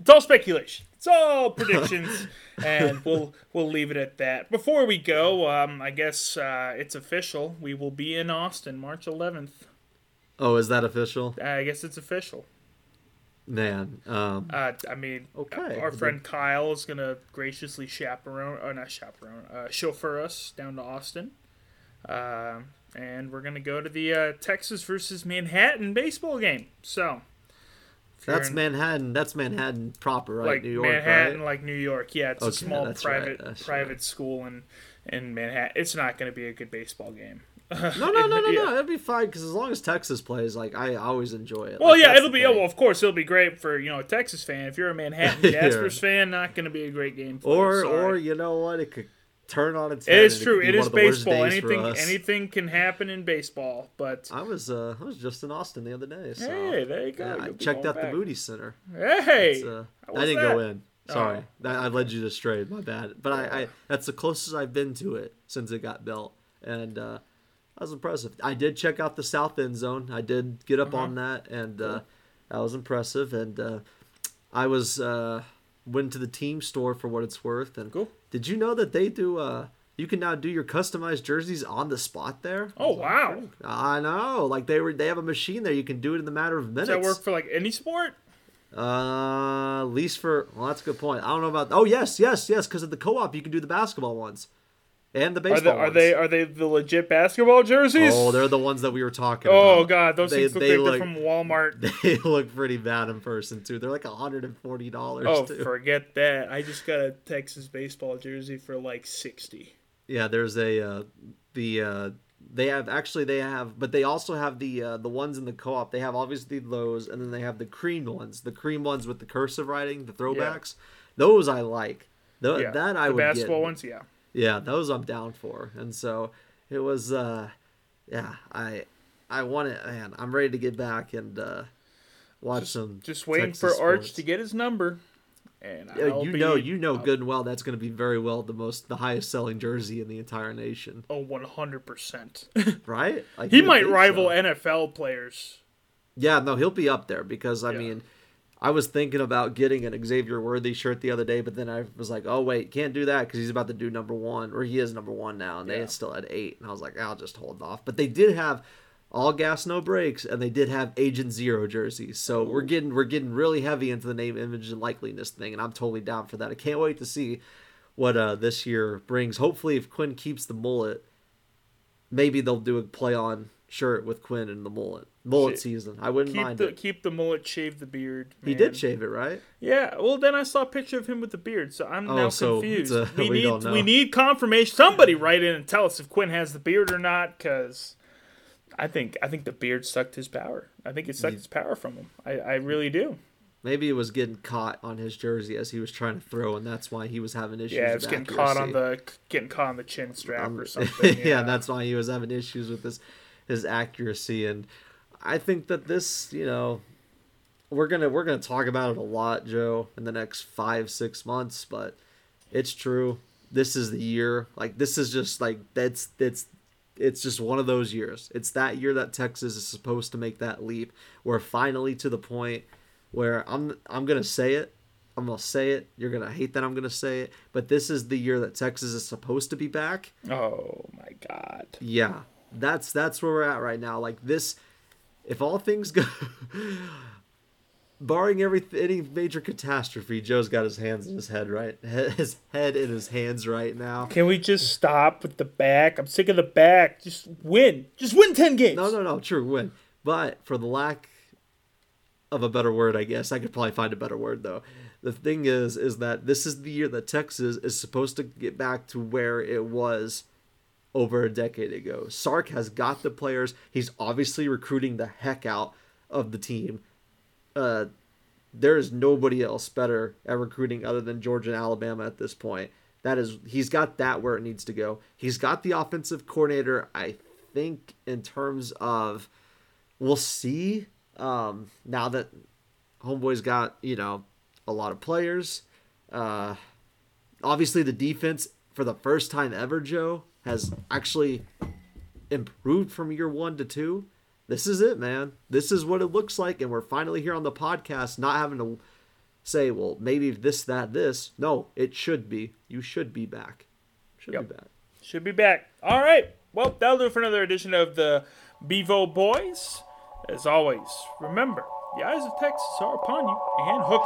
Speaker 1: it's all speculation. It's all predictions, *laughs* and we'll we'll leave it at that. Before we go, um, I guess uh, it's official. We will be in Austin March 11th.
Speaker 2: Oh, is that official?
Speaker 1: I guess it's official.
Speaker 2: Man, um,
Speaker 1: Uh, I mean,
Speaker 2: Okay.
Speaker 1: our friend Kyle is gonna graciously chaperone, or not chaperone, uh, chauffeur us down to Austin, um, and we're gonna go to the uh, Texas versus Manhattan baseball game. So
Speaker 2: that's
Speaker 1: in-
Speaker 2: Manhattan. That's Manhattan proper, right?
Speaker 1: like
Speaker 2: New York,
Speaker 1: Manhattan,
Speaker 2: right?
Speaker 1: like New York. Yeah, it's a small
Speaker 2: that's right,
Speaker 1: private private
Speaker 2: right.
Speaker 1: school in in Manhattan. It's not gonna be a good baseball game. *laughs*
Speaker 2: No, no, no, no,
Speaker 1: Yeah.
Speaker 2: no. It'd be fine because as long as Texas plays, like I always enjoy it.
Speaker 1: Well,
Speaker 2: Like,
Speaker 1: yeah, it'll be.
Speaker 2: thing.
Speaker 1: Well, of course, it'll be great for you know a Texas fan. If you're a Manhattan *laughs*
Speaker 2: Yeah.
Speaker 1: Jaspers fan, not going to be a great game. For
Speaker 2: or
Speaker 1: sorry.
Speaker 2: or you know what? It could turn on its
Speaker 1: it
Speaker 2: head.
Speaker 1: is
Speaker 2: and
Speaker 1: true. It
Speaker 2: one
Speaker 1: is
Speaker 2: of the worst
Speaker 1: baseball. Anything anything can happen in baseball. But
Speaker 2: I was uh I was just in Austin the other day. So
Speaker 1: hey, there you go.
Speaker 2: yeah, I checked out
Speaker 1: back.
Speaker 2: the Moody Center.
Speaker 1: Hey,
Speaker 2: uh, I didn't
Speaker 1: that?
Speaker 2: go in. Sorry,
Speaker 1: Oh.
Speaker 2: that, I led you astray. My bad. But I, I that's the closest I've been to it since it got built, and uh, that was impressive. I did check out the south end zone. I did get up
Speaker 1: Uh-huh.
Speaker 2: on that, and uh, that was impressive. And uh, I was uh, went to the team store for what it's worth. And
Speaker 1: Cool.
Speaker 2: did you know that they do? Uh, you can now do your customized jerseys on the spot there.
Speaker 1: Oh wow!
Speaker 2: I know. Like they were, they have a machine there. You can do it in the matter of minutes.
Speaker 1: Does that work for like any sport?
Speaker 2: Uh, at least for well, that's a good point. I don't know about. Oh yes, yes, yes. Because at the co-op, you can do the basketball ones, and the
Speaker 1: Are they
Speaker 2: baseball.
Speaker 1: are they are they the legit basketball jerseys?
Speaker 2: Oh, they're the ones that we were talking about.
Speaker 1: Oh
Speaker 2: about.
Speaker 1: god, those
Speaker 2: They-
Speaker 1: things look
Speaker 2: they
Speaker 1: like
Speaker 2: look-
Speaker 1: from Walmart. *laughs*
Speaker 2: They look pretty bad in person too. They're like hundred and forty dollars.
Speaker 1: Oh,
Speaker 2: too.
Speaker 1: forget that. I just got a Texas baseball jersey for like sixty.
Speaker 2: Yeah, there's a uh, the uh, they have actually they have, but they also have the uh, the ones in the co-op. They have obviously those, and then they have the cream ones, the cream ones with the cursive writing, the throwbacks. Those I like.
Speaker 1: Yeah,
Speaker 2: that I
Speaker 1: the
Speaker 2: would
Speaker 1: basketball
Speaker 2: get.
Speaker 1: ones. Yeah,
Speaker 2: Yeah, those I'm down for. And so it was uh yeah, I I want it man, I'm ready to get back and uh watch some
Speaker 1: just waiting
Speaker 2: Texas
Speaker 1: for Arch
Speaker 2: sports.
Speaker 1: to get his number. And I'll
Speaker 2: you
Speaker 1: be,
Speaker 2: know you know good and well that's gonna be very well the most the highest selling jersey in the entire nation.
Speaker 1: Oh, one hundred percent. *laughs*
Speaker 2: Right? Like,
Speaker 1: He might rival
Speaker 2: so.
Speaker 1: NFL players.
Speaker 2: Yeah, no, he'll be up there because I
Speaker 1: Yeah.
Speaker 2: mean I was thinking about getting an Xavier Worthy shirt the other day, but then I was like, "Oh wait, can't do that because he's about to do number one, or he is number one now, and
Speaker 1: Yeah.
Speaker 2: they still had eight. And I was like, "I'll just hold off." But they did have all gas, no brakes, and they did have Agent Zero jerseys. So we're getting we're getting really heavy into the name, image, and likeliness thing, and I'm totally down for that. I can't wait to see what uh, this year brings. Hopefully, if Quinn keeps the mullet, maybe they'll do a play on shirt with Quinn and the mullet mullet
Speaker 1: Shit.
Speaker 2: season. I wouldn't
Speaker 1: Keep
Speaker 2: mind
Speaker 1: the
Speaker 2: it.
Speaker 1: keep the mullet, shave the beard.
Speaker 2: He did shave it, right?
Speaker 1: Yeah. Well, then I saw a picture of him with the beard, so I'm
Speaker 2: Oh,
Speaker 1: now
Speaker 2: so
Speaker 1: confused.
Speaker 2: a- *laughs*
Speaker 1: we,
Speaker 2: we
Speaker 1: need we need confirmation. Somebody write in and tell us if Quinn has the beard or not, because I think I think the beard sucked his power. I think it sucked his power from him. I, I really do.
Speaker 2: Maybe it was getting caught on his jersey as he was trying to throw, and that's why he was having issues.
Speaker 1: Yeah, it's getting caught on the getting caught on the chin strap
Speaker 2: Um,
Speaker 1: or *laughs* something.
Speaker 2: yeah,
Speaker 1: Yeah,
Speaker 2: and that's why he was having issues with his his accuracy. And I think that this, you know, we're gonna we're gonna talk about it a lot, Joe, in the next five six months. But it's true. This is the year. Like this is just like that's that's it's just one of those years. It's that year that Texas is supposed to make that leap. We're finally to the point where I'm I'm gonna say it. I'm gonna say it. You're gonna hate that I'm gonna say it. But this is the year that Texas is supposed to be back.
Speaker 1: Oh my god.
Speaker 2: Yeah, that's that's where we're at right now. Like this, if all things go, barring every any major catastrophe, Joe's got his hands in his head right, his head in his hands right now.
Speaker 1: Can we just stop with the back? I'm sick of the back. Just win. Just win ten games.
Speaker 2: No, no, no, true win. But for the lack of a better word, I guess I could probably find a better word though. The thing is, is that this is the year that Texas is supposed to get back to where it was over a decade ago. Sark has got the players. He's obviously recruiting the heck out of the team. Uh, there is nobody else better at recruiting other than Georgia and Alabama at this point. That is, he's got that where it needs to go. He's got the offensive coordinator. I think in terms of, we'll see. Um, now that Homeboy's got you know a lot of players. Uh, obviously, the defense for the first time ever, Joe, has actually improved from year one to two. This is it, man. This is what it looks like, and we're finally here on the podcast, not having to say, "Well, maybe this, that, this." No, it should be. You should be back. Should
Speaker 1: Yep.
Speaker 2: be back.
Speaker 1: Should be back. All right. Well, that'll do for another edition of the Bevo Boys. As always, remember, the eyes of Texas are upon you and hook.